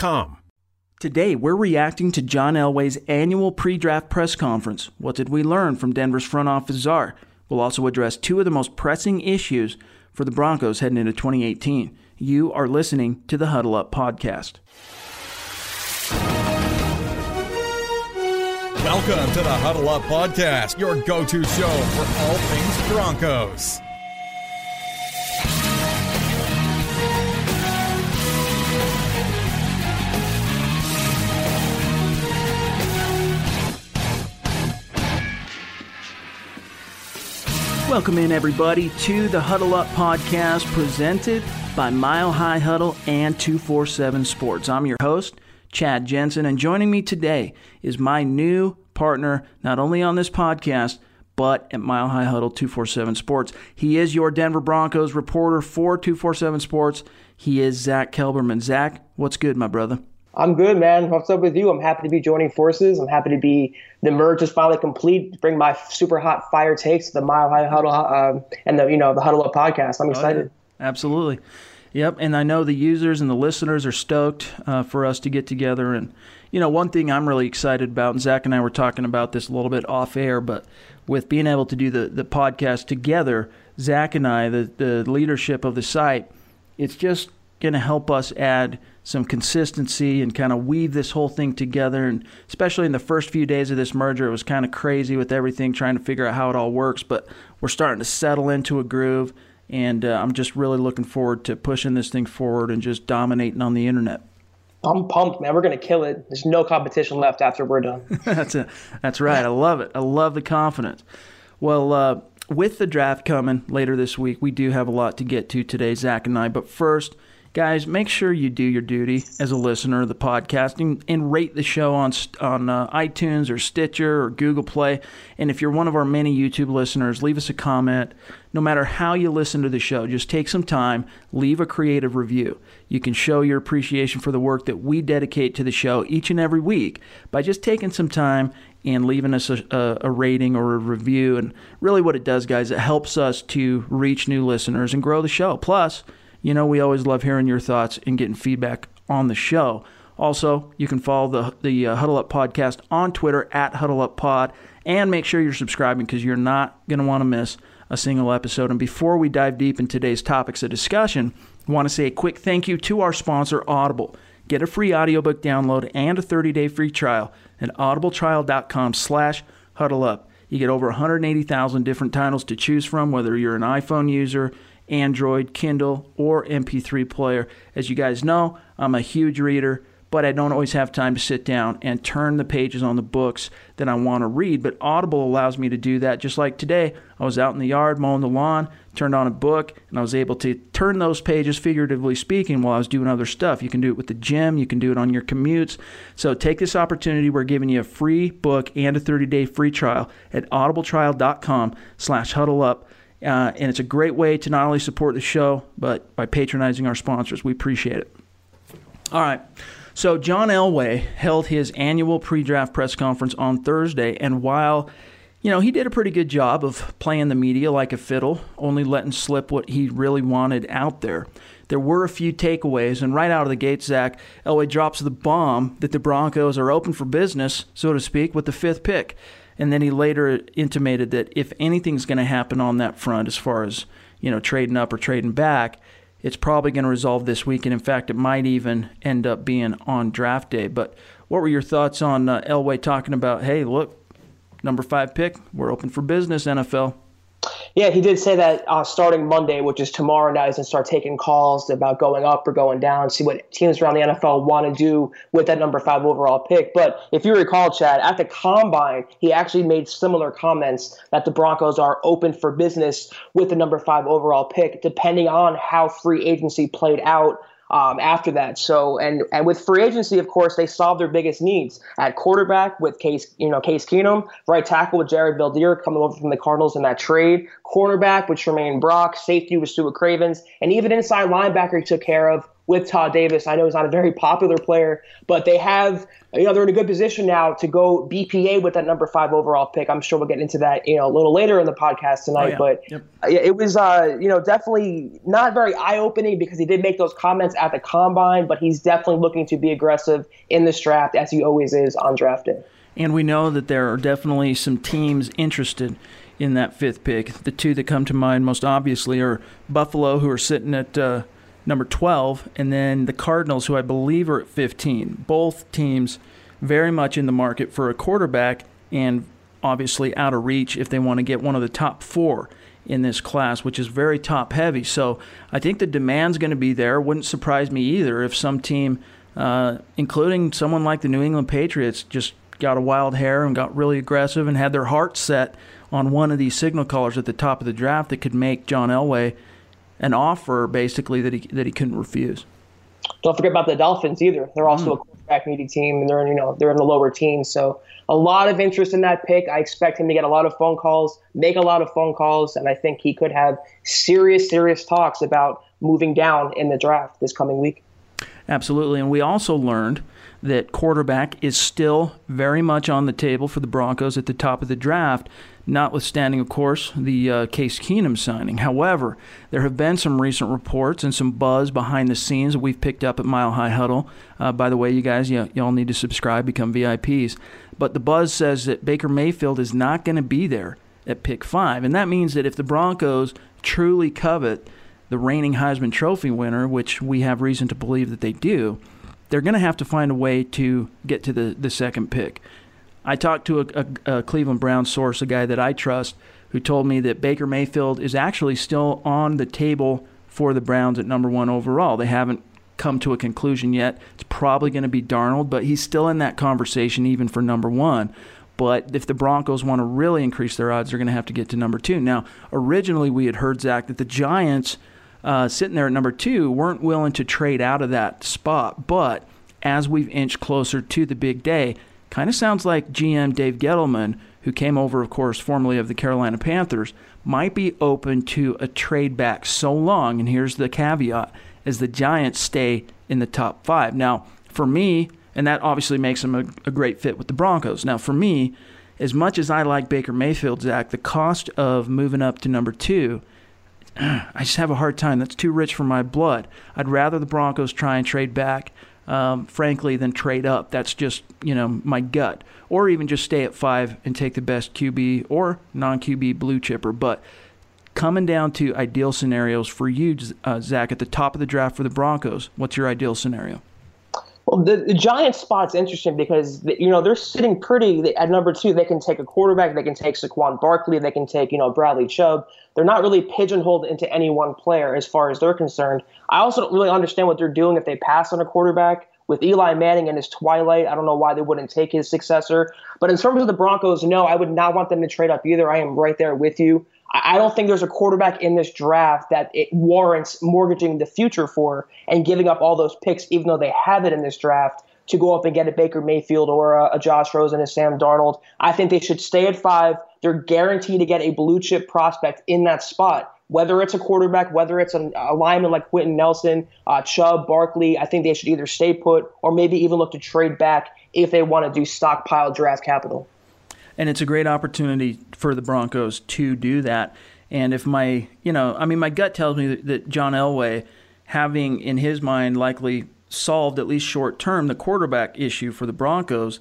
CustomInk.com. Today, we're reacting to John Elway's annual pre draft press conference. What did we learn from Denver's front office czar? We'll also address two of the most pressing issues for the Broncos heading into 2018. You are listening to the Huddle Up Podcast. Welcome to the Huddle Up Podcast, your go to show for all things Broncos. Welcome in, everybody, to the Huddle Up podcast presented by Mile High Huddle and 247 Sports. I'm your host, Chad Jensen, and joining me today is my new partner, not only on this podcast, but at Mile High Huddle 247 Sports. He is your Denver Broncos reporter for 247 Sports. He is Zach Kelberman. Zach, what's good, my brother? I'm good, man. What's up with you? I'm happy to be joining forces. I'm happy to be the merge is finally complete. Bring my super hot fire takes to the Mile High Huddle uh, and the you know the Huddle Up podcast. I'm excited. Oh, yeah. Absolutely. Yep, and I know the users and the listeners are stoked uh, for us to get together. And you know, one thing I'm really excited about, and Zach and I were talking about this a little bit off air, but with being able to do the the podcast together, Zach and I, the the leadership of the site, it's just going to help us add some consistency and kind of weave this whole thing together. And especially in the first few days of this merger, it was kind of crazy with everything, trying to figure out how it all works. But we're starting to settle into a groove. And uh, I'm just really looking forward to pushing this thing forward and just dominating on the internet. I'm pumped, man. We're gonna kill it. There's no competition left after we're done. that's a, that's right. I love it. I love the confidence. Well, uh, with the draft coming later this week, we do have a lot to get to today, Zach and I. But first, guys, make sure you do your duty as a listener of the podcast and, and rate the show on on uh, iTunes or Stitcher or Google Play. And if you're one of our many YouTube listeners, leave us a comment. No matter how you listen to the show, just take some time, leave a creative review. You can show your appreciation for the work that we dedicate to the show each and every week by just taking some time and leaving us a, a, a, rating or a review. And really, what it does, guys, it helps us to reach new listeners and grow the show. Plus, you know, we always love hearing your thoughts and getting feedback on the show. Also, you can follow the, the uh, Huddle Up Podcast on Twitter at Huddle Up Pod and make sure you're subscribing because you're not going to want to miss a single episode. And before we dive deep in today's topics of discussion, I want to say a quick thank you to our sponsor, Audible. Get a free audiobook download and a 30-day free trial at audibletrial.com slash huddle up. You get over 180,000 different titles to choose from, whether you're an iPhone user, Android, Kindle, or MP3 player. As you guys know, I'm a huge reader, but I don't always have time to sit down and turn the pages on the books that I want to read. But Audible allows me to do that. Just like today, I was out in the yard mowing the lawn, turned on a book, and I was able to turn those pages, figuratively speaking, while I was doing other stuff. You can do it with the gym, you can do it on your commutes. So take this opportunity. We're giving you a free book and a 30-day free trial at audibletrial.com slash huddle up. Uh, and it's a great way to not only support the show, but by patronizing our sponsors. We appreciate it. All right. So, John Elway held his annual pre draft press conference on Thursday. And while, you know, he did a pretty good job of playing the media like a fiddle, only letting slip what he really wanted out there, there were a few takeaways. And right out of the gate, Zach, Elway drops the bomb that the Broncos are open for business, so to speak, with the fifth pick. And then he later intimated that if anything's going to happen on that front, as far as you know, trading up or trading back, it's probably going to resolve this week, and in fact, it might even end up being on draft day. But what were your thoughts on uh, Elway talking about? Hey, look, number five pick, we're open for business, NFL. Yeah, he did say that uh, starting Monday, which is tomorrow night, he's going to start taking calls about going up or going down, see what teams around the NFL want to do with that number five overall pick. But if you recall, Chad, at the combine, he actually made similar comments that the Broncos are open for business with the number five overall pick, depending on how free agency played out um, after that. So and and with free agency, of course, they solved their biggest needs at quarterback with Case, you know, Case Keenum, right tackle with Jared Veldheer coming over from the Cardinals in that trade, cornerback with Tramaine Brock, safety with Su'a Cravens, and even inside linebacker he took care of with Todd Davis. I know he's not a very popular player, but they have, you know, they're in a good position now to go BPA with that number five overall pick. I'm sure we'll get into that, you know, a little later in the podcast tonight. Oh, yeah. But yep. it was, uh, you know, definitely not very eye opening because he did make those comments at the combine, but he's definitely looking to be aggressive in this draft as he always is on draft day. And we know that there are definitely some teams interested in that fifth pick. The two that come to mind most obviously are Buffalo, who are sitting at. Uh, number 12, and then the Cardinals, who I believe are at 15. Both teams very much in the market for a quarterback and obviously out of reach if they want to get one of the top four in this class, which is very top heavy. So I think the demand's going to be there. Wouldn't surprise me either if some team, uh, including someone like the New England Patriots, just got a wild hair and got really aggressive and had their heart set on one of these signal callers at the top of the draft that could make John Elway an offer basically that he that he couldn't refuse. Don't forget about the Dolphins either. They're also mm. a quarterback needy team, and they're in, you know they're in the lower teens. So a lot of interest in that pick. I expect him to get a lot of phone calls, make a lot of phone calls, and I think he could have serious, serious talks about moving down in the draft this coming week. Absolutely, and we also learned that quarterback is still very much on the table for the Broncos at the top of the draft notwithstanding, of course, the uh, Case Keenum signing. However, there have been some recent reports and some buzz behind the scenes that we've picked up at Mile High Huddle. Uh, by the way, you guys, you, y'all need to subscribe, become VIPs. But the buzz says that Baker Mayfield is not going to be there at pick five. And that means that if the Broncos truly covet the reigning Heisman Trophy winner, which we have reason to believe that they do, they're going to have to find a way to get to the, the second pick. I talked to a, a, a Cleveland Brown source, a guy that I trust, who told me that Baker Mayfield is actually still on the table for the Browns at number one overall. They haven't come to a conclusion yet. It's probably going to be Darnold, but he's still in that conversation even for number one. But if the Broncos want to really increase their odds, they're going to have to get to number two. Now, originally we had heard, Zach, that the Giants, uh, sitting there at number two, weren't willing to trade out of that spot. But as we've inched closer to the big day, Kind of sounds like GM Dave Gettleman, who came over, of course, formerly of the Carolina Panthers, might be open to a trade back so long, and here's the caveat, as the Giants stay in the top five. Now, for me, and that obviously makes him a, a great fit with the Broncos. Now, for me, as much as I like Baker Mayfield, Zach, the cost of moving up to number two, I just have a hard time. That's too rich for my blood. I'd rather the Broncos try and trade back um, frankly, than trade up. That's just you know my gut, or even just stay at five and take the best QB or non QB blue chipper. But coming down to ideal scenarios for you, uh, Zach, at the top of the draft for the Broncos, what's your ideal scenario? Well, the, the Giants spot's interesting because you know they're sitting pretty at number two. They can take a quarterback, they can take Saquon Barkley, they can take you know Bradley Chubb. They're not really pigeonholed into any one player as far as they're concerned. I also don't really understand what they're doing if they pass on a quarterback. With Eli Manning in his twilight, I don't know why they wouldn't take his successor. But in terms of the Broncos, no, I would not want them to trade up either. I am right there with you. I don't think there's a quarterback in this draft that it warrants mortgaging the future for and giving up all those picks, even though they have it in this draft, to go up and get a Baker Mayfield or a, a Josh Rosen, a Sam Darnold. I think they should stay at five. They're guaranteed to get a blue chip prospect in that spot. Whether it's a quarterback, whether it's a, a lineman like Quenton Nelson, uh, Chubb, Barkley, I think they should either stay put or maybe even look to trade back if they want to do stockpile draft capital and it's a great opportunity for the Broncos to do that. And if my, you know, I mean, my gut tells me that, that John Elway, having in his mind likely solved at least short term the quarterback issue for the Broncos,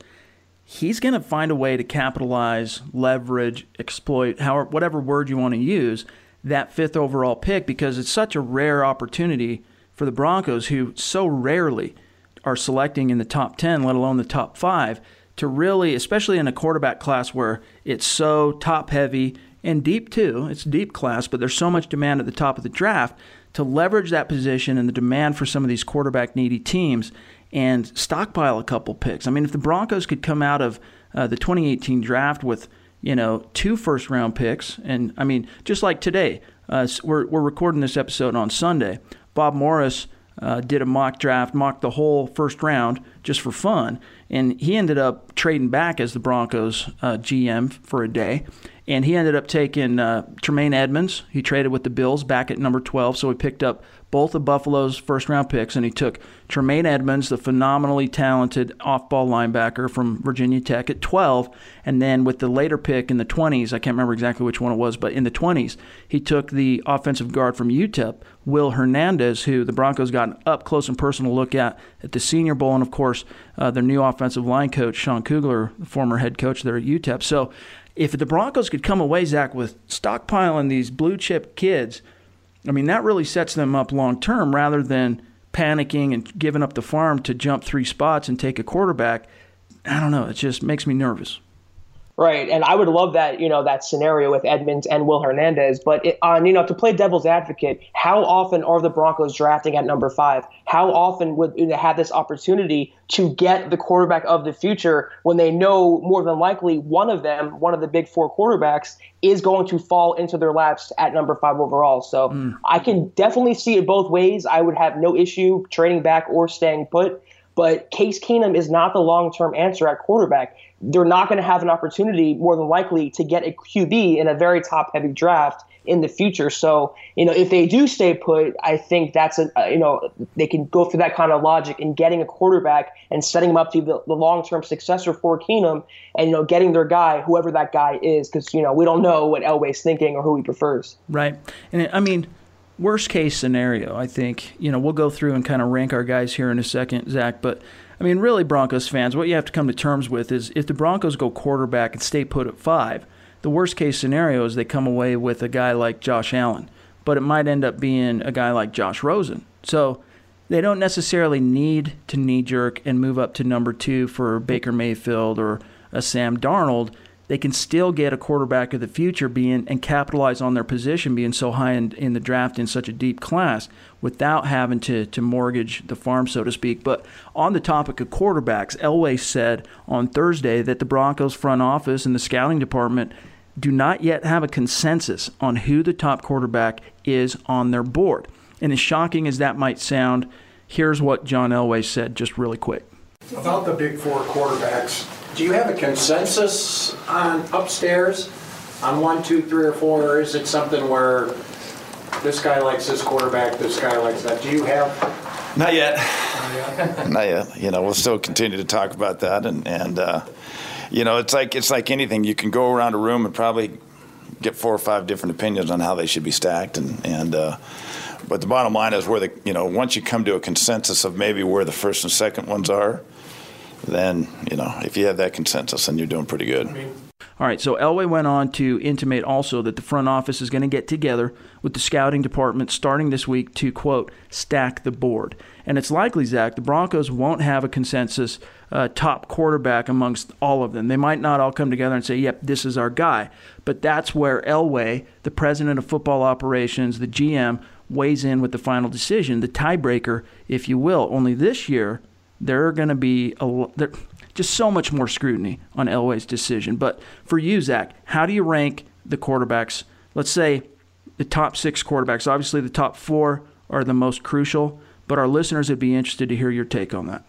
he's going to find a way to capitalize, leverage, exploit, however, whatever word you want to use, that fifth overall pick because it's such a rare opportunity for the Broncos, who so rarely are selecting in the top 10, let alone the top five, to really, especially in a quarterback class where it's so top heavy and deep too, it's deep class, but there's so much demand at the top of the draft to leverage that position and the demand for some of these quarterback needy teams and stockpile a couple picks. I mean, if the Broncos could come out of uh, the 2018 draft with you know two first round picks, and I mean, just like today, uh, we're we're recording this episode on Sunday. Bob Morris uh, did a mock draft, mocked the whole first round just for fun, and he ended up trading back as the Broncos uh, GM for a day, and he ended up taking uh, Tremaine Edmunds. He traded with the Bills back at number 12, so he picked up both of Buffalo's first round picks, and he took Tremaine Edmunds, the phenomenally talented off ball linebacker from Virginia Tech, at 12. And then with the later pick in the 20s, I can't remember exactly which one it was, but in the 20s, he took the offensive guard from UTEP, Will Hernandez, who the Broncos got an up close and personal look at at the Senior Bowl, and of course, uh, their new offensive line coach, Sean Kugler, the former head coach there at UTEP. So if the Broncos could come away, Zach, with stockpiling these blue chip kids, I mean, that really sets them up long term rather than panicking and giving up the farm to jump three spots and take a quarterback. I don't know. It just makes me nervous. Right, and I would love that you know that scenario with Edmunds and Will Hernandez. But it, on you know to play devil's advocate, how often are the Broncos drafting at number five? How often would they have this opportunity to get the quarterback of the future when they know more than likely one of them, one of the big four quarterbacks, is going to fall into their laps at number five overall? So mm. I can definitely see it both ways. I would have no issue trading back or staying put. But Case Keenum is not the long term answer at quarterback they're not going to have an opportunity more than likely to get a QB in a very top heavy draft in the future. So, you know, if they do stay put, I think that's a, you know, they can go through that kind of logic in getting a quarterback and setting him up to be the, the long term successor for Keenum and, you know, getting their guy, whoever that guy is, because, you know, we don't know what Elway's thinking or who he prefers. Right. And I mean, worst case scenario, I think, you know, we'll go through and kind of rank our guys here in a second, Zach, but I mean, really, Broncos fans, what you have to come to terms with is if the Broncos go quarterback and stay put at five, the worst case scenario is they come away with a guy like Josh Allen, but it might end up being a guy like Josh Rosen. So they don't necessarily need to knee jerk and move up to number two for Baker Mayfield or a Sam Darnold they can still get a quarterback of the future being and capitalize on their position being so high in, in the draft in such a deep class without having to, to mortgage the farm, so to speak. But on the topic of quarterbacks, Elway said on Thursday that the Broncos front office and the scouting department do not yet have a consensus on who the top quarterback is on their board. And as shocking as that might sound, here's what John Elway said just really quick. About the big four quarterbacks, do you have a consensus on upstairs on one, two, three, or four, or is it something where this guy likes this quarterback, this guy likes that? Do you have? Not yet. Not yet. You know, we'll still continue to talk about that, and and uh, you know, it's like it's like anything. You can go around a room and probably get four or five different opinions on how they should be stacked, and and. Uh, but the bottom line is where the you know once you come to a consensus of maybe where the first and second ones are, then you know if you have that consensus, then you're doing pretty good. All right, so Elway went on to intimate also that the front office is going to get together with the scouting department starting this week to, quote, stack the board. And it's likely, Zach, the Broncos won't have a consensus uh, top quarterback amongst all of them. They might not all come together and say, yep, this is our guy. But that's where Elway, the president of football operations, the GM, weighs in with the final decision, the tiebreaker, if you will. Only this year, there are going to be a there, just so much more scrutiny on Elway's decision. But for you, Zach, how do you rank the quarterbacks? Let's say the top six quarterbacks. Obviously, the top four are the most crucial, but our listeners would be interested to hear your take on that.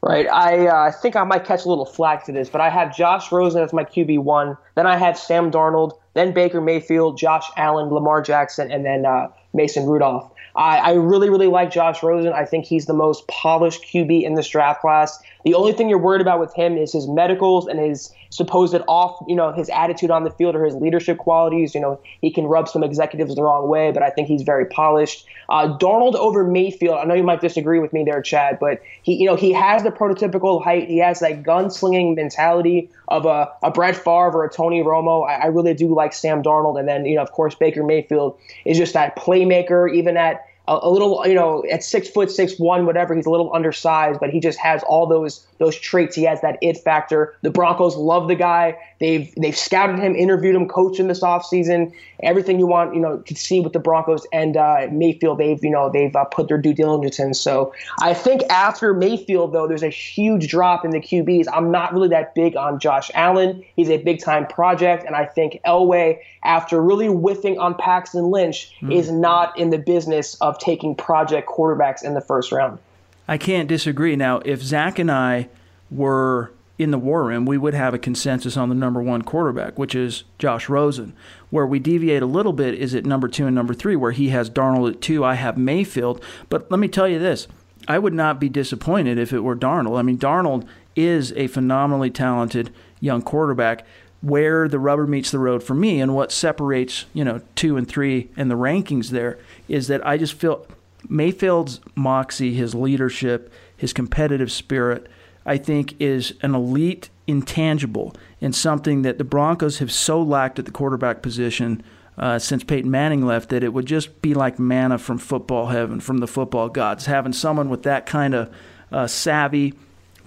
Right. I uh, think I might catch a little flack to this, but I have Josh Rosen as my QB one. Then I have Sam Darnold, then Baker Mayfield, Josh Allen, Lamar Jackson, and then uh, Mason Rudolph. I, I really, really like Josh Rosen. I think he's the most polished QB in this draft class. The only thing you're worried about with him is his medicals and his supposed off, you know, his attitude on the field or his leadership qualities. You know, he can rub some executives the wrong way, but I think he's very polished. Uh, over Mayfield. I know you might disagree with me there, Chad, but he, you know, he has the prototypical height. He has that gunslinging mentality of a, a Brett Favre or a Tony Romo. I, I really do like Sam Darnold, and then you know, of course, Baker Mayfield is just that playmaker, even at a, a, little, you know, at six foot six one, whatever. He's a little undersized, but he just has all those those traits. He has that it factor. The Broncos love the guy. They've they've scouted him, interviewed him, coached him this offseason. Everything you want, you know, to see with the Broncos and uh, Mayfield, they've you know they've uh, put their due diligence in. So I think after Mayfield, though, there's a huge drop in the QBs. I'm not really that big on Josh Allen. He's a big time project, and I think Elway, after really whiffing on Paxton Lynch, mm. is not in the business of taking project quarterbacks in the first round. I can't disagree. Now, if Zach and I were in the war room, we would have a consensus on the number one quarterback, which is Josh Rosen. Where we deviate a little bit is at number two and number three, where he has Darnold at two, I have Mayfield. But let me tell you this I would not be disappointed if it were Darnold. I mean, Darnold is a phenomenally talented young quarterback. Where the rubber meets the road for me and what separates, you know, two and three and the rankings there is that I just feel Mayfield's moxie, his leadership, his competitive spirit, I think is an elite intangible and something that the Broncos have so lacked at the quarterback position uh, since Peyton Manning left that it would just be like manna from football heaven, from the football gods. Having someone with that kind of uh, savvy,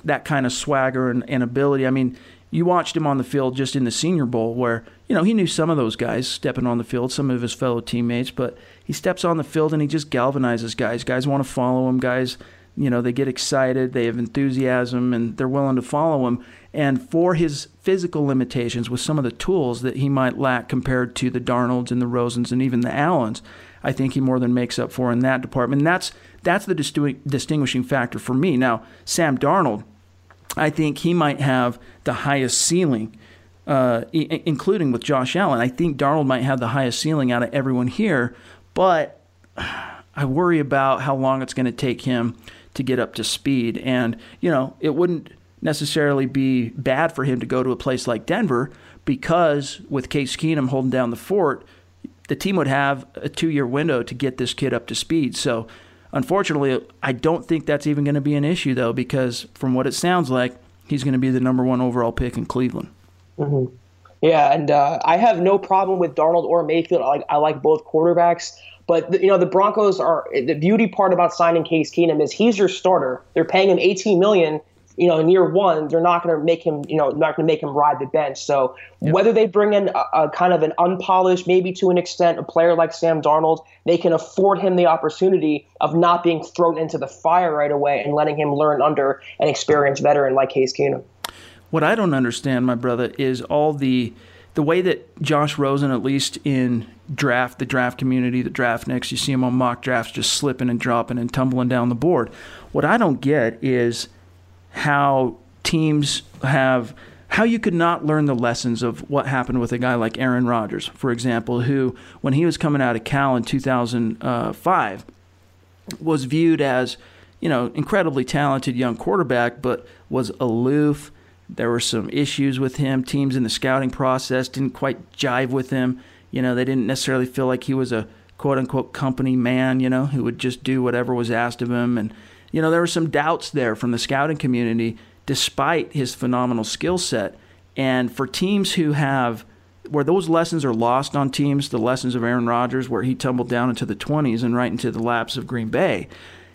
that kind of swagger and, and ability. I mean, you watched him on the field just in the Senior Bowl, where you know he knew some of those guys stepping on the field, some of his fellow teammates, but he steps on the field and he just galvanizes guys. Guys want to follow him. Guys, you know, they get excited, they have enthusiasm, and they're willing to follow him. And for his physical limitations, with some of the tools that he might lack compared to the Darnolds and the Rosens and even the Allens, I think he more than makes up for in that department. And that's that's the distinguishing factor for me. Now, Sam Darnold I think he might have the highest ceiling, uh, I- including with Josh Allen. I think Darnold might have the highest ceiling out of everyone here, but I worry about how long it's going to take him to get up to speed. And, you know, it wouldn't necessarily be bad for him to go to a place like Denver because with Case Keenum holding down the fort, the team would have a two year window to get this kid up to speed. So Unfortunately, I don't think that's even going to be an issue, though, because from what it sounds like, he's going to be the number one overall pick in Cleveland. Mm-hmm. Yeah, and uh, I have no problem with Darnold or Mayfield. I like I like both quarterbacks, but you know the Broncos are the beauty part about signing Case Keenum is he's your starter. They're paying him 18 million you know, in year one, they're not going to make him, you know, not going to make him ride the bench. So yep. whether they bring in a, a, kind of an unpolished, maybe to an extent, a player like Sam Darnold, they can afford him the opportunity of not being thrown into the fire right away and letting him learn under an experienced veteran like Case Keenum. What I don't understand, my brother, is all the the way that Josh Rosen, at least in draft, the draft community, the draftniks, you see him on mock drafts just slipping and dropping and tumbling down the board. What I don't get is how teams have how you could not learn the lessons of what happened with a guy like Aaron Rodgers, for example, who, when he was coming out of Cal in 2005, was viewed as, you know, incredibly talented young quarterback, but was aloof. There were some issues with him. Teams in the scouting process didn't quite jive with him. You know, they didn't necessarily feel like he was a quote unquote company man, you know, who would just do whatever was asked of him and you know, there were some doubts there from the scouting community despite his phenomenal skill set. And for teams who have where those lessons are lost on teams, the lessons of Aaron Rodgers, where he tumbled down into the 20s and right into the laps of Green Bay,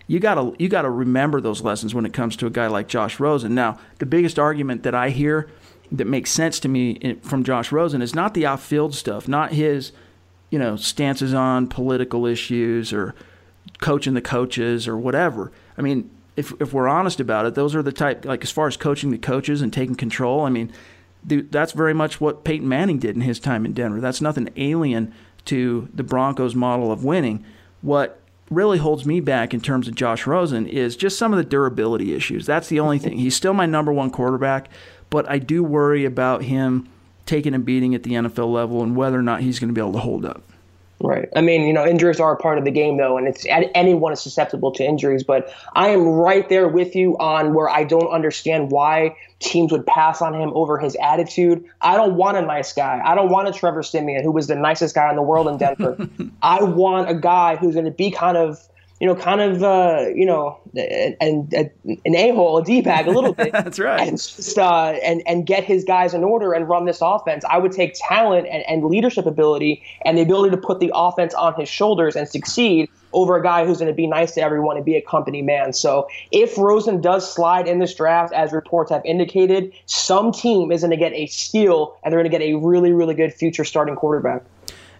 you gotta you gotta remember those lessons when it comes to a guy like Josh Rosen. Now, the biggest argument that I hear that makes sense to me from Josh Rosen is not the off-field stuff, not his you know stances on political issues or coaching the coaches or whatever. I mean, if if we're honest about it, those are the type like as far as coaching the coaches and taking control. I mean, that's very much what Peyton Manning did in his time in Denver. That's nothing alien to the Broncos' model of winning. What really holds me back in terms of Josh Rosen is just some of the durability issues. That's the only thing. He's still my number one quarterback, but I do worry about him taking a beating at the NFL level and whether or not he's going to be able to hold up. Right. I mean, you know, injuries are a part of the game, though, and it's anyone is susceptible to injuries. But I am right there with you on where I don't understand why teams would pass on him over his attitude. I don't want a nice guy. I don't want a Trevor Siemian who was the nicest guy in the world in Denver. I want a guy who's going to be kind of you know, kind of, uh, you know, and, an a hole, a d bag, a little bit. That's right. And just uh, and and get his guys in order and run this offense. I would take talent and, and leadership ability and the ability to put the offense on his shoulders and succeed over a guy who's going to be nice to everyone and be a company man. So if Rosen does slide in this draft, as reports have indicated, some team is going to get a steal and they're going to get a really, really good future starting quarterback.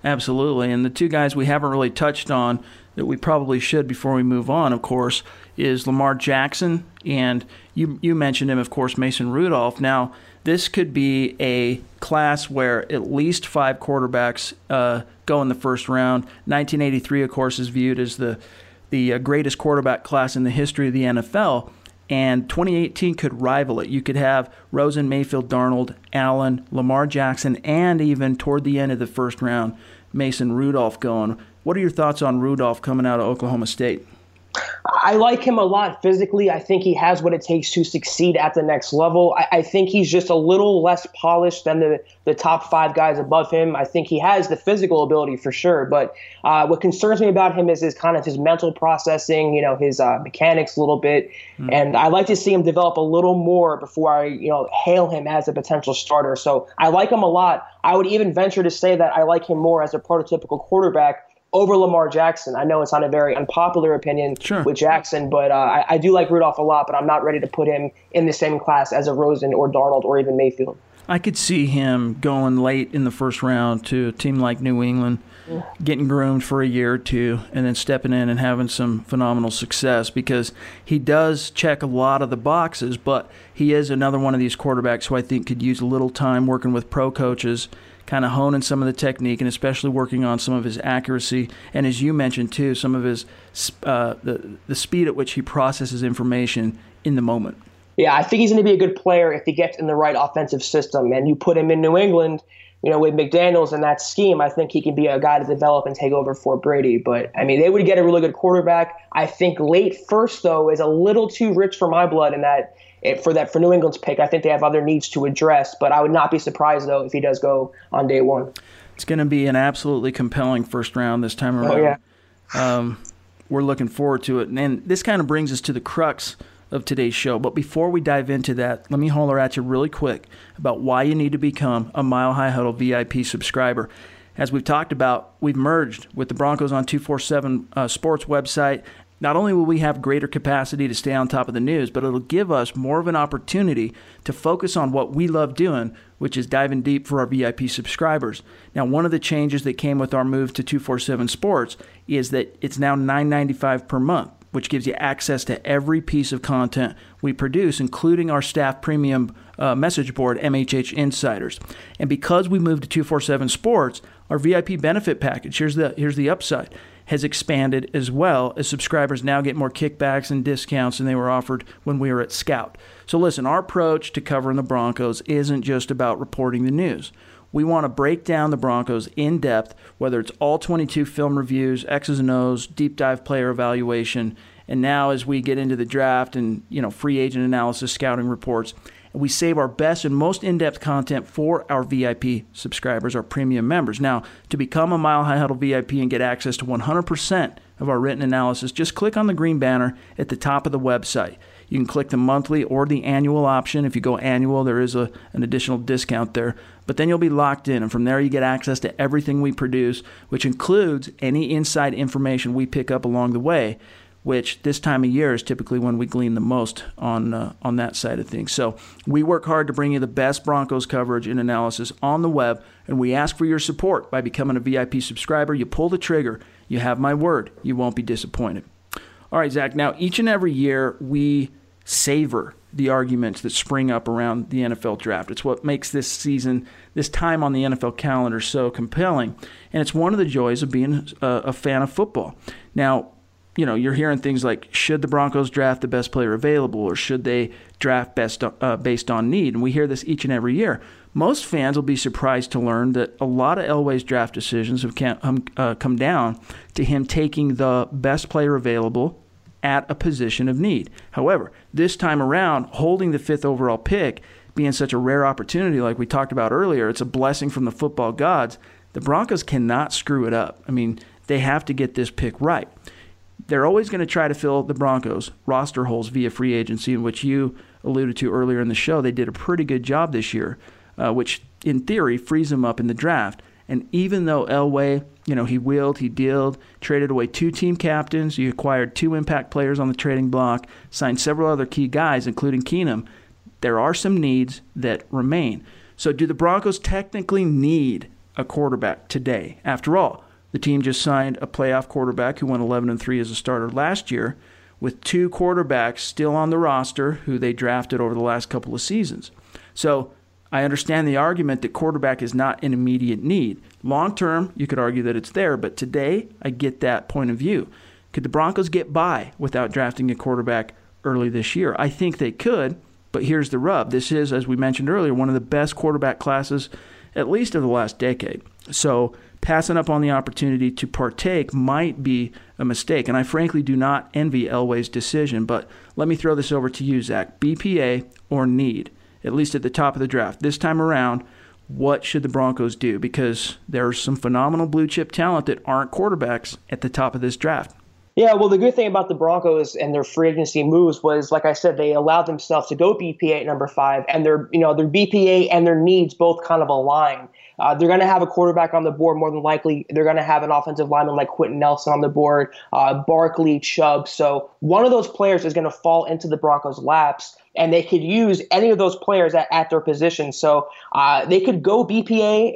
Absolutely. And the two guys we haven't really touched on that we probably should before we move on, of course, is Lamar Jackson. And you, you mentioned him, of course, Mason Rudolph. Now, this could be a class where at least five quarterbacks uh, go in the first round. 1983, of course, is viewed as the, the uh, greatest quarterback class in the history of the NFL. And 2018 could rival it. You could have Rosen, Mayfield, Darnold, Allen, Lamar Jackson, and even toward the end of the first round, Mason Rudolph going. What are your thoughts on Rudolph coming out of Oklahoma State? I like him a lot physically. I think he has what it takes to succeed at the next level. I, I, think he's just a little less polished than the, the top five guys above him. I think he has the physical ability for sure. But uh, what concerns me about him is his kind of his mental processing, you know, his uh, mechanics a little bit. Mm. And I like to see him develop a little more before I, you know, hail him as a potential starter. So I like him a lot. I would even venture to say that I like him more as a prototypical quarterback over Lamar Jackson. I know it's not a very unpopular opinion sure. with Jackson, but uh, I, I, do like Rudolph a lot, but I'm not ready to put him in the same class as a Rosen or Darnold or even Mayfield. I could see him going late in the first round to a team like New England, getting groomed for a year or two, and then stepping in and having some phenomenal success because he does check a lot of the boxes, but he is another one of these quarterbacks who I think could use a little time working with pro coaches kind of honing some of the technique and especially working on some of his accuracy and as you mentioned too some of his uh, the the speed at which he processes information in the moment. Yeah, I think he's going to be a good player if he gets in the right offensive system and you put him in New England. You know, with McDaniels and that scheme, I think he can be a guy to develop and take over for Brady. But I mean, they would get a really good quarterback. I think late first though is a little too rich for my blood in that for that for New England's pick. I think they have other needs to address, but I would not be surprised though if he does go on day one. It's going to be an absolutely compelling first round this time around. Oh yeah. Um, we're looking forward to it, and this kind of brings us to the crux of today's show. But before we dive into that, let me holler at you really quick about why you need to become a Mile High Huddle VIP subscriber. As we've talked about, we've merged with the Broncos on 247 uh, Sports website not only will we have greater capacity to stay on top of the news, but it'll give us more of an opportunity to focus on what we love doing, which is diving deep for our VIP subscribers. Now, one of the changes that came with our move to 247 Sports is that it's now $9.95 per month, which gives you access to every piece of content we produce, including our staff premium uh, message board, MHH Insiders. And because we moved to 247 Sports, our VIP benefit package, here's the, here's the upside has expanded as well as subscribers now get more kickbacks and discounts than they were offered when we were at Scout. So, listen, our approach to covering the Broncos isn't just about reporting the news. We want to break down the Broncos in depth, whether it's all 22 film reviews, X's and O's, deep dive player evaluation, and now as we get into the draft and you know free agent analysis, scouting reports, we save our best and most in depth content for our VIP subscribers, our premium members. Now, to become a Mile High Huddle VIP and get access to 100% of our written analysis, just click on the green banner at the top of the website. You can click the monthly or the annual option. If you go annual, there is a, an additional discount there. But then you'll be locked in, and from there, you get access to everything we produce, which includes any inside information we pick up along the way which this time of year is typically when we glean the most on uh, on that side of things. So we work hard to bring you the best Broncos coverage and analysis on the web, and we ask for your support by becoming a VIP subscriber. You pull the trigger, you have my word, you won't be disappointed. All right, Zach. Now each and every year we savor the arguments that spring up around the NFL draft. It's what makes this season, this time on the NFL calendar, so compelling, and it's one of the joys of being a, a fan of football. Now, you know, you're hearing things like, should the Broncos draft the best player available, or should they draft best uh, based on need? And we hear this each and every year. Most fans will be surprised to learn that a lot of Elway's draft decisions have come, uh, come down to him taking the best player available at a position of need. However, this time around, holding the fifth overall pick being such a rare opportunity, like we talked about earlier, it's a blessing from the football gods. The Broncos cannot screw it up. I mean, they have to get this pick right. They're always going to try to fill the Broncos roster holes via free agency, in which you alluded to earlier in the show. They did a pretty good job this year, uh, which in theory frees them up in the draft. And even though Elway, you know, he wheeled, he dealed, traded away two team captains, he acquired two impact players on the trading block, signed several other key guys, including Keenum, there are some needs that remain. So, do the Broncos technically need a quarterback today? After all, the team just signed a playoff quarterback who went 11 and 3 as a starter last year, with two quarterbacks still on the roster who they drafted over the last couple of seasons. So, I understand the argument that quarterback is not an immediate need. Long term, you could argue that it's there, but today I get that point of view. Could the Broncos get by without drafting a quarterback early this year? I think they could, but here's the rub. This is, as we mentioned earlier, one of the best quarterback classes, at least of the last decade. So passing up on the opportunity to partake might be a mistake. And I frankly do not envy Elway's decision. But let me throw this over to you, Zach. BPA or need, at least at the top of the draft. This time around, what should the Broncos do? Because there's some phenomenal blue chip talent that aren't quarterbacks at the top of this draft. Yeah, well, the good thing about the Broncos and their free agency moves was, like I said, they allowed themselves to go BPA at number five, and their you know their BPA and their needs both kind of align. Uh, they're going to have a quarterback on the board more than likely. They're going to have an offensive lineman like Quenton Nelson on the board, uh, Barkley, Chubb. So one of those players is going to fall into the Broncos' laps, and they could use any of those players at, at their position. So uh, they could go BPA.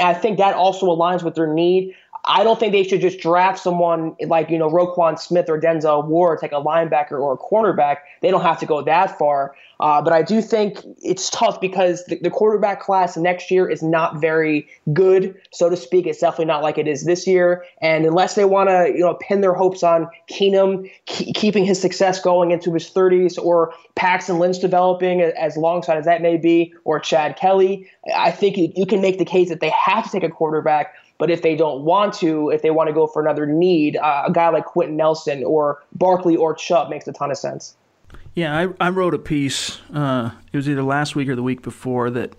I think that also aligns with their need. I don't think they should just draft someone like, you know, Roquan Smith or Denzel Ward, take a linebacker or a cornerback. They don't have to go that far. Uh, but I do think it's tough because the, the, quarterback class next year is not very good, so to speak. It's definitely not like it is this year. And unless they want to, you know, pin their hopes on Keenum keeping his success going into his 30s, or Paxton Lynch developing as alongside as that may be, or Chad Kelly, I think you, you can make the case that they have to take a quarterback. But if they don't want to, if they want to go for another need, uh, a guy like Quenton Nelson or Barkley or Chubb makes a ton of sense. Yeah, I, I wrote a piece. Uh, it was either last week or the week before that,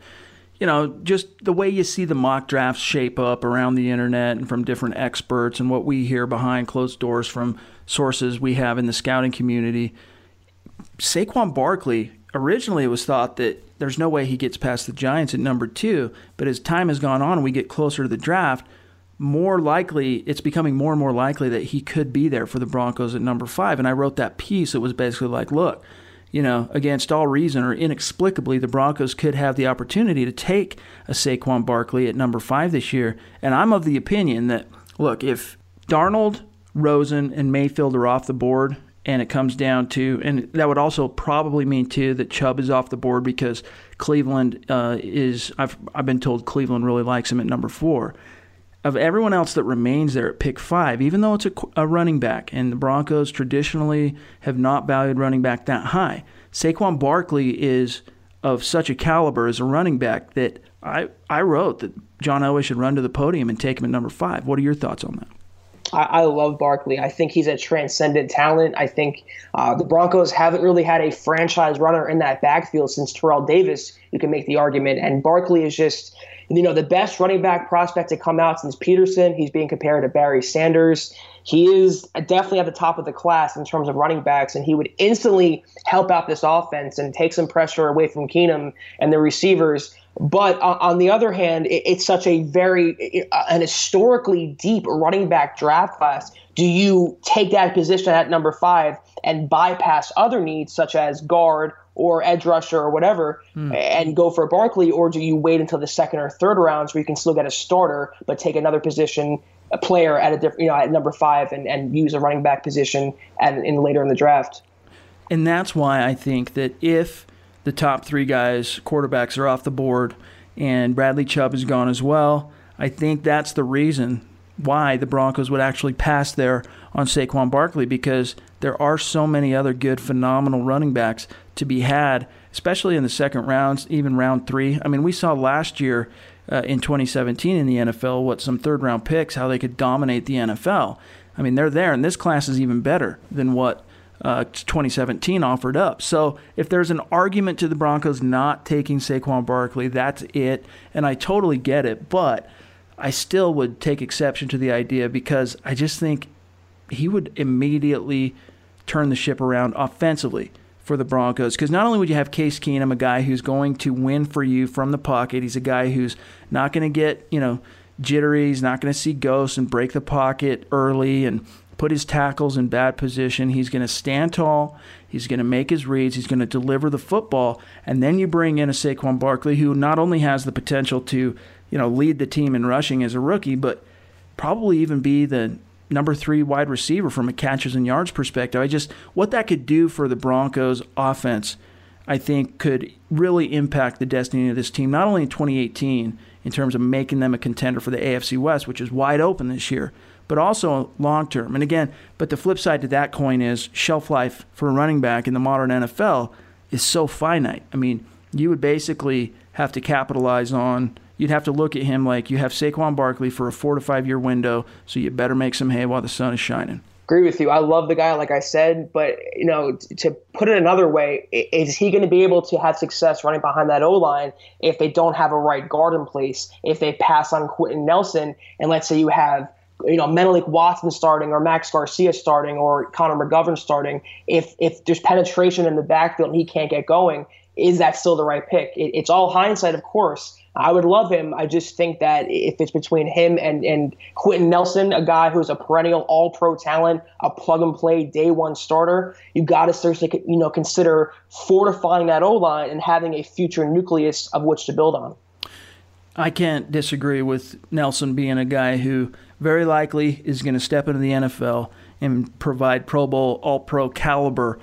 you know, just the way you see the mock drafts shape up around the internet and from different experts and what we hear behind closed doors from sources we have in the scouting community. Saquon Barkley, originally it was thought that there's no way he gets past the Giants at number two. But as time has gone on we get closer to the draft, more likely, it's becoming more and more likely that he could be there for the Broncos at number five. And I wrote that piece. It was basically like, look, you know, against all reason or inexplicably, the Broncos could have the opportunity to take a Saquon Barkley at number five this year. And I'm of the opinion that, look, if Darnold, Rosen, and Mayfield are off the board and it comes down to, and that would also probably mean too that Chubb is off the board because Cleveland uh, is. I've I've been told Cleveland really likes him at number four. Of everyone else that remains there at pick five, even though it's a, a running back, and the Broncos traditionally have not valued running back that high, Saquon Barkley is of such a caliber as a running back that I I wrote that John Elway should run to the podium and take him at number five. What are your thoughts on that? I, I, love Barkley. I think he's a transcendent talent. I think uh, the Broncos haven't really had a franchise runner in that backfield since Terrell Davis. You can make the argument, and Barkley is just you know the best running back prospect to come out since Peterson. He's being compared to Barry Sanders. He is definitely at the top of the class in terms of running backs, and he would instantly help out this offense and take some pressure away from Keenum and the receivers. But uh, on the other hand, it, it's such a very uh, an historically deep running back draft class. Do you take that position at number five and bypass other needs such as guard or edge rusher or whatever hmm. and go for Barkley, or do you wait until the second or third rounds where you can still get a starter but take another position, a player at a different, you know, at number five and, and use a running back position and in later in the draft? And that's why I think that if the top three guys, quarterbacks, are off the board, and Bradley Chubb is gone as well. I think that's the reason why the Broncos would actually pass there on Saquon Barkley because there are so many other good, phenomenal running backs to be had, especially in the second rounds, even round three. I mean, we saw last year uh, in 2017 in the NFL what some third round picks, how they could dominate the NFL. I mean, they're there, and this class is even better than what uh, 2017 offered up. So if there's an argument to the Broncos not taking Saquon Barkley, that's it. And I totally get it. But I still would take exception to the idea because I just think he would immediately turn the ship around offensively for the Broncos. Because not only would you have Case Keenum, a guy who's going to win for you from the pocket, he's a guy who's not going to get, you know, jittery, he's not going to see ghosts and break the pocket early and put his tackles in bad position. He's going to stand tall. He's going to make his reads. He's going to deliver the football. And then you bring in a Saquon Barkley who not only has the potential to, you know, lead the team in rushing as a rookie, but probably even be the number three wide receiver from a catches and yards perspective. I just what that could do for the Broncos offense, I think could really impact the destiny of this team, not only in 2018 in terms of making them a contender for the AFC West, which is wide open this year, but also long term. And again, but the flip side to that coin is shelf life for a running back in the modern NFL is so finite. I mean, you would basically have to capitalize on you'd have to look at him like you have Saquon Barkley for a four to five year window, so you better make some hay while the sun is shining. Agree with you. I love the guy, like I said, but you know, to put it another way, is he going to be able to have success running behind that O line if they don't have a right guard in place? If they pass on Quenton Nelson, and let's say you have you know Menelik Watson starting or Max Garcia starting or Connor McGovern starting, if if there's penetration in the backfield and he can't get going, is that still the right pick? It, it's all hindsight, of course. I would love him. I just think that if it's between him and, and Quenton Nelson, a guy who's a perennial all pro talent, a plug and play day one starter, you got to seriously you know, consider fortifying that O line and having a future nucleus of which to build on. I can't disagree with Nelson being a guy who very likely is going to step into the NFL and provide Pro Bowl, all pro caliber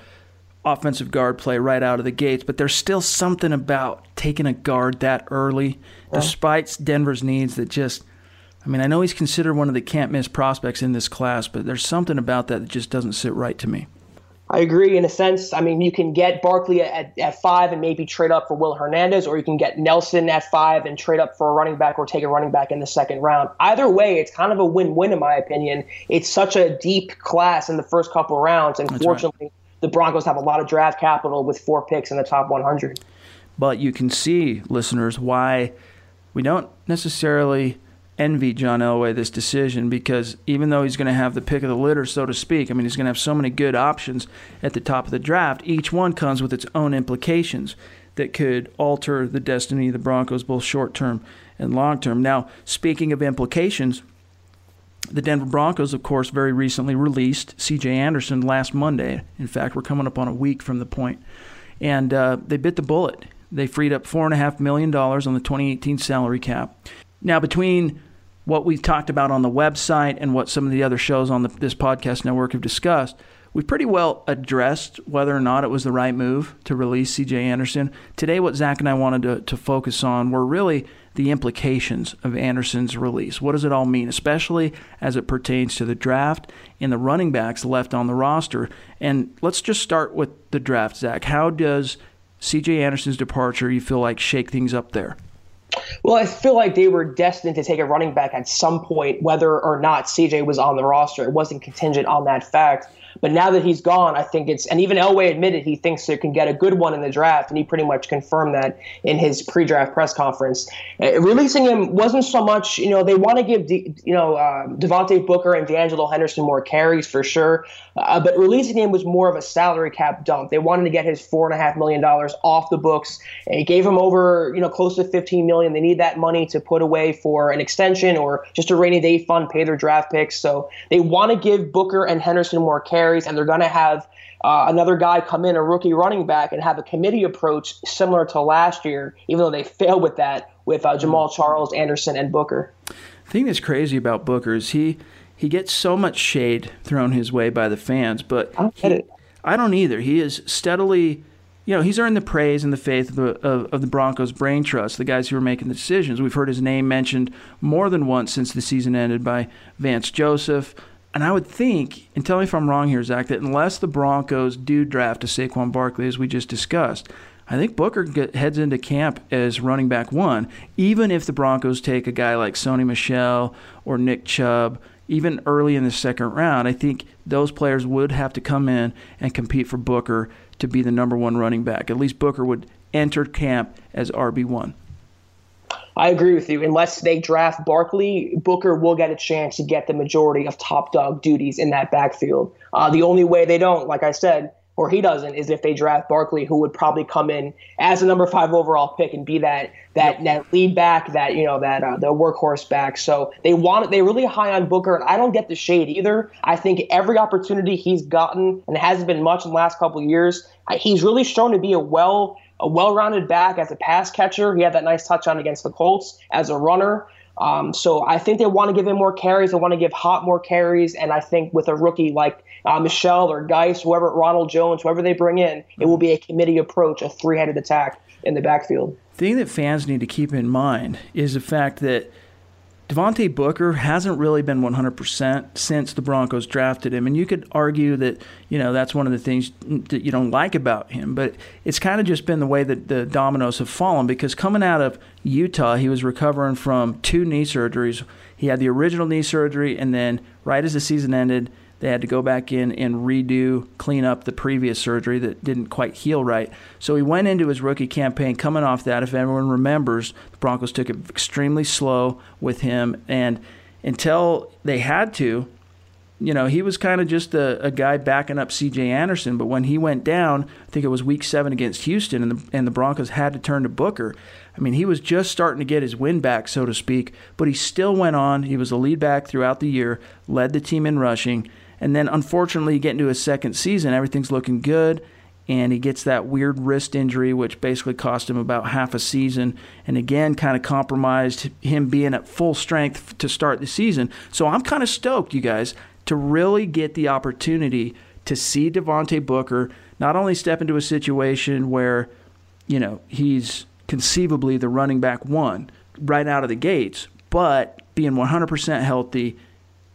offensive guard play right out of the gates, but there's still something about taking a guard that early, yeah. despite Denver's needs that just. I mean, I know he's considered one of the can't miss prospects in this class, but there's something about that that just doesn't sit right to me. I agree in a sense. I mean, you can get Barkley at, at five and maybe trade up for Will Hernandez, or you can get Nelson at five and trade up for a running back or take a running back in the second round. Either way, it's kind of a win win, in my opinion. It's such a deep class in the first couple rounds, and That's fortunately, right the Broncos have a lot of draft capital with four picks in the top 100. But you can see, listeners, why we don't necessarily envy John Elway this decision because even though he's going to have the pick of the litter, so to speak, I mean, he's going to have so many good options at the top of the draft, each one comes with its own implications that could alter the destiny of the Broncos, both short term and long term. Now, speaking of implications, the Denver Broncos, of course, very recently released C.J. Anderson last Monday. In fact, we're coming up on a week from the point. and uh, they bit the bullet. They freed up four and a half million dollars on the 2018 salary cap. Now, between what we've talked about on the website and what some of the other shows on the, this podcast network have discussed, we've pretty well addressed whether or not it was the right move to release C.J. Anderson. Today, what Zach and I wanted to, to focus on were really the implications of Anderson's release. What does it all mean, especially as it pertains to the draft and the running backs left on the roster? And let's just start with the draft, Zach. How does CJ Anderson's departure, you feel like, shake things up there? Well, I feel like they were destined to take a running back at some point, whether or not CJ was on the roster. It wasn't contingent on that fact. But now that he's gone, I think it's and even Elway admitted he thinks they can get a good one in the draft, and he pretty much confirmed that in his pre-draft press conference. Uh, releasing him wasn't so much, you know, they want to give you know uh, Devontae Booker and D'Angelo Henderson more carries for sure, uh, but releasing him was more of a salary cap dump. They wanted to get his four and a half million dollars off the books. It gave him over, you know, close to 15 million. They need that money to put away for an extension or just a rainy day fund, pay their draft picks. So they want to give Booker and Henderson more carries carries, and they're going to have uh, another guy come in, a rookie running back, and have a committee approach similar to last year, even though they failed with that with uh, Jamaal Charles, Anderson, and Booker. The thing that's crazy about Booker is he he gets so much shade thrown his way by the fans, but I don't get he, it. I don't either. He is steadily you know, he's earned the praise and the faith of the, of, of, the Broncos brain trust, the guys who are making the decisions. We've heard his name mentioned more than once since the season ended by Vance Joseph. And I would think, and tell me if I'm wrong here, Zach, that unless the Broncos do draft a Saquon Barkley, as we just discussed, I think Booker heads into camp as running back one, even if the Broncos take a guy like Sony Michel or Nick Chubb, even early in the second round. I think those players would have to come in and compete for Booker to be the number one running back. At least Booker would enter camp as RB1. I agree with you. Unless they draft Barkley, Booker will get a chance to get the majority of top dog duties in that backfield. Uh, the only way they don't, like I said, or he doesn't, is if they draft Barkley, who would probably come in as a number five overall pick and be that that that lead back, that you know that uh, the workhorse back. So they want they really high on Booker, and I don't get the shade either. I think every opportunity he's gotten, and it hasn't been much in the last couple of years, he's really shown to be a well a well-rounded back as a pass catcher. He had that nice touchdown against the Colts as a runner. Um, so I think they want to give him more carries. They want to give Hot more carries, and I think with a rookie like uh, Michel or Guice, whoever Ronald Jones, whoever they bring in, it will be a committee approach, a three-headed attack in the backfield. The thing that fans need to keep in mind is the fact that Devontae Booker hasn't really been 100% since the Broncos drafted him. And you could argue that, you know, that's one of the things that you don't like about him. But it's kind of just been the way that the dominoes have fallen because coming out of Utah, he was recovering from two knee surgeries. He had the original knee surgery, and then right as the season ended, they had to go back in and redo, clean up the previous surgery that didn't quite heal right. So he went into his rookie campaign coming off that. If everyone remembers, the Broncos took it extremely slow with him. And until they had to, you know, he was kind of just a, a guy backing up C.J. Anderson. But when he went down, I think it was Week Seven against Houston, and the and the Broncos had to turn to Booker. I mean, he was just starting to get his win back, so to speak. But he still went on. He was a lead back throughout the year, led the team in rushing, and then unfortunately, you get into his second season, everything's looking good, and he gets that weird wrist injury, which basically cost him about half a season, and again, kind of compromised him being at full strength to start the season. So I'm kind of stoked, you guys, to really get the opportunity to see Devontae Booker not only step into a situation where, you know, he's conceivably the running back one right out of the gates, but being 100% healthy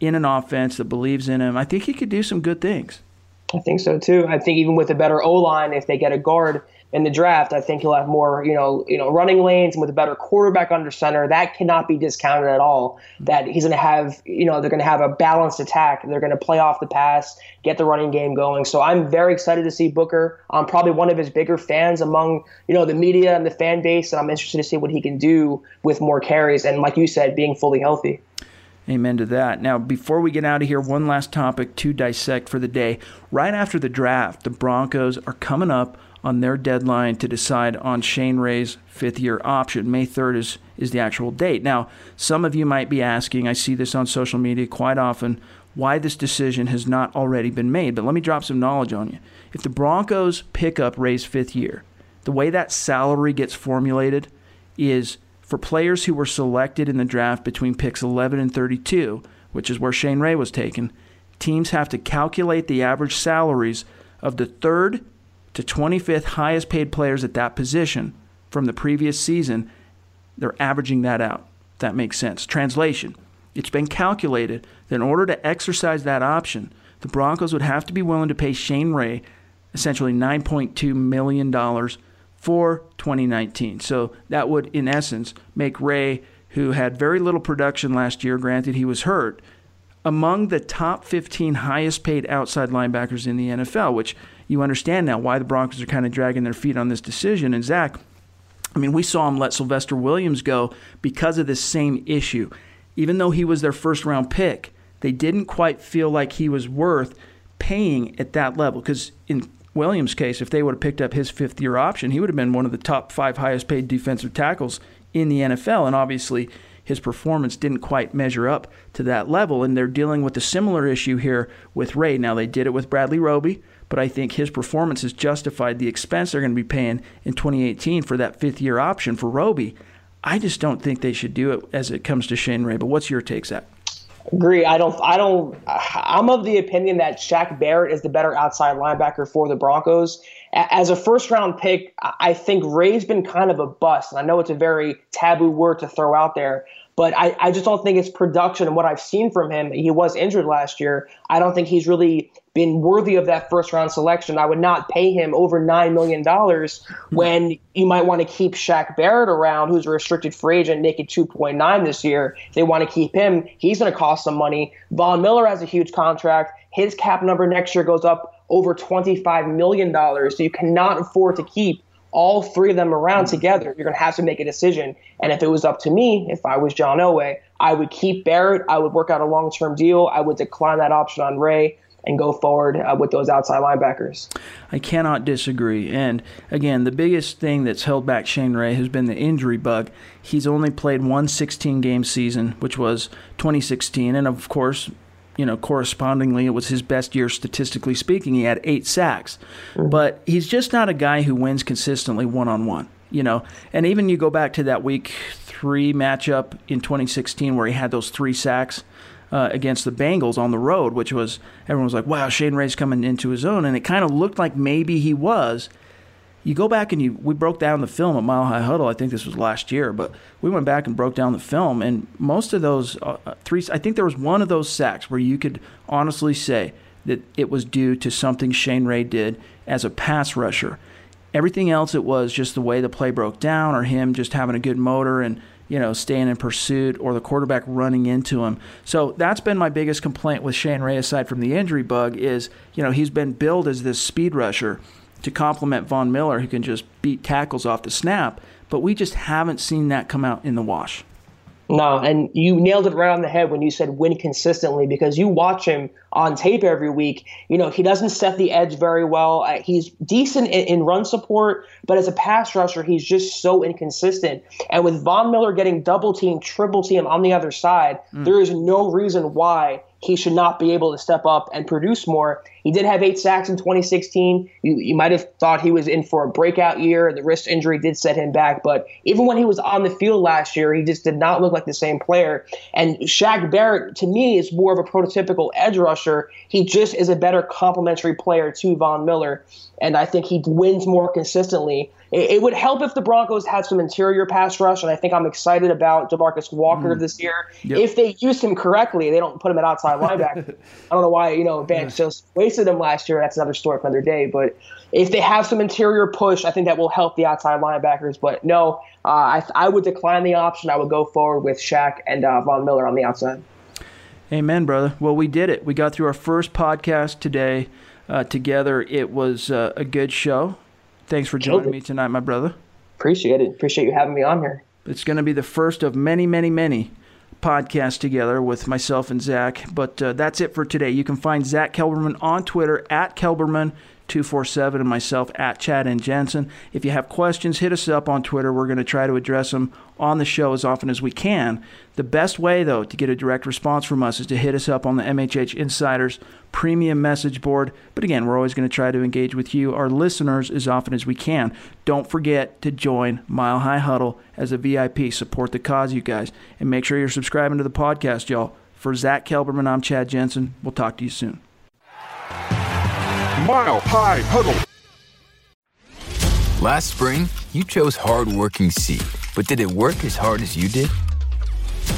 in an offense that believes in him, I think he could do some good things. I think so too. I think even with a better O line, if they get a guard in the draft, I think he'll have more, you know, you know, running lanes and with a better quarterback under center. That cannot be discounted at all. That he's going to have, you know, they're going to have a balanced attack. They're going to play off the pass, get the running game going. So I'm very excited to see Booker. I'm probably one of his bigger fans among, you know, the media and the fan base, and I'm interested to see what he can do with more carries and, like you said, being fully healthy. Amen to that. Now, before we get out of here, one last topic to dissect for the day. Right after the draft, the Broncos are coming up on their deadline to decide on Shane Ray's fifth year option. May 3rd is, is the actual date. Now, some of you might be asking, I see this on social media quite often, why this decision has not already been made. But let me drop some knowledge on you. If the Broncos pick up Ray's fifth year, the way that salary gets formulated is for players who were selected in the draft between picks 11 and 32, which is where Shane Ray was taken, teams have to calculate the average salaries of the third to 25th highest paid players at that position from the previous season. They're averaging that out. That makes sense. Translation It's been calculated that in order to exercise that option, the Broncos would have to be willing to pay Shane Ray essentially $9.2 million for 2019. So that would, in essence, make Ray, who had very little production last year, granted he was hurt, among the top 15 highest paid outside linebackers in the NFL, which you understand now why the Broncos are kind of dragging their feet on this decision. And Zach, I mean, we saw him let Sylvester Williams go because of this same issue. Even though he was their first round pick, they didn't quite feel like he was worth paying at that level because in Williams' case, if they would have picked up his fifth year option, he would have been one of the top five highest paid defensive tackles in the NFL. And obviously, his performance didn't quite measure up to that level. And they're dealing with a similar issue here with Ray. Now, they did it with Bradley Roby, but I think his performance has justified the expense they're going to be paying in 2018 for that fifth year option for Roby. I just don't think they should do it as it comes to Shane Ray. But what's your take, Zach? Agree. I don't. I don't. I'm of the opinion that Shaq Barrett is the better outside linebacker for the Broncos. As a first round pick, I think Ray's been kind of a bust. And I know it's a very taboo word to throw out there, but I, I just don't think it's production and what I've seen from him. He was injured last year. I don't think he's really been worthy of that first round selection. I would not pay him over $9 million when you might want to keep Shaq Barrett around, who's a restricted free agent, making 2.9 this year. They want to keep him. He's going to cost some money. Von Miller has a huge contract. His cap number next year goes up over $25 million. So you cannot afford to keep all three of them around together, you're going to have to make a decision. And if it was up to me, if I was John Elway, I would keep Barrett. I would work out a long term deal. I would decline that option on Ray and go forward uh, with those outside linebackers. I cannot disagree. And again, the biggest thing that's held back Shane Ray has been the injury bug. He's only played one 16 game season, which was 2016. And of course, you know, correspondingly, it was his best year statistically speaking. He had eight sacks, mm-hmm. but he's just not a guy who wins consistently one on one. You know, and even you go back to that week three matchup in 2016 where he had those three sacks. Uh, against the Bengals on the road, which was everyone was like, "Wow, Shane Ray's coming into his own," and it kind of looked like maybe he was you go back and you we broke down the film at Mile High Huddle. I think this was last year, but we went back and broke down the film, and most of those uh, uh, three. I think there was one of those sacks where you could honestly say that it was due to something Shane Ray did as a pass rusher. Everything else, it was just the way the play broke down, or him just having a good motor and you know staying in pursuit, or the quarterback running into him. So that's been my biggest complaint with Shane Ray, aside from the injury bug, is you know he's been billed as this speed rusher to complement Von Miller, who can just beat tackles off the snap. But we just haven't seen that come out in the wash. No, and you nailed it right on the head when you said win consistently because you watch him on tape every week. You know, he doesn't set the edge very well. Uh, he's decent in, in, run support, but as a pass rusher, he's just so inconsistent. And with Von Miller getting double team, triple team on the other side, mm. there is no reason why he should not be able to step up and produce more. He did have eight sacks in 2016. You, you might have thought he was in for a breakout year. The wrist injury did set him back, but even when he was on the field last year, he just did not look like the same player. And Shaq Barrett, to me, is more of a prototypical edge rusher. He just is a better complementary player to Von Miller, and I think he wins more consistently it, it, would help if the Broncos had some interior pass rush, and I think I'm excited about Demarcus Walker mm. this year. Yep. If they used him correctly, they don't put him at outside linebacker. I don't know why you know Banks yeah. just wasted him last year. That's another story for another day. But if they have some interior push, I think that will help the outside linebackers. But no, uh, I, I would decline the option. I would go forward with Shaq and uh, Von Miller on the outside. Amen, brother. Well, we did it. We got through our first podcast today uh, together. It was uh, a good show. Thanks for joining me tonight, my brother. Appreciate it. Appreciate you having me on here. It's going to be the first of many, many, many podcasts together with myself and Zach. But uh, that's it for today. You can find Zach Kelberman on Twitter at Kelberman. 247 and myself at Chad and Jensen. If you have questions, hit us up on Twitter. We're going to try to address them on the show as often as we can. The best way, though, to get a direct response from us is to hit us up on the MHH Insiders premium message board. But again, we're always going to try to engage with you, our listeners, as often as we can. Don't forget to join Mile High Huddle as a VIP. Support the cause, you guys. And make sure you're subscribing to the podcast, y'all. For Zach Kelberman, I'm Chad Jensen. We'll talk to you soon. Mile High Huddle. Last spring, you chose hardworking seed, but did it work as hard as you did?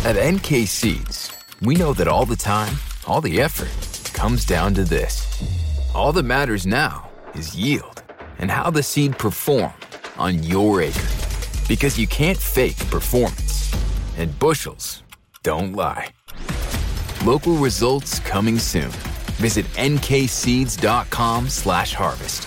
At NK Seeds, we know that all the time, all the effort comes down to this. All that matters now is yield and how the seed performed on your acre. Because you can't fake performance, and bushels don't lie. Local results coming soon. Visit nkseeds.com slash harvest.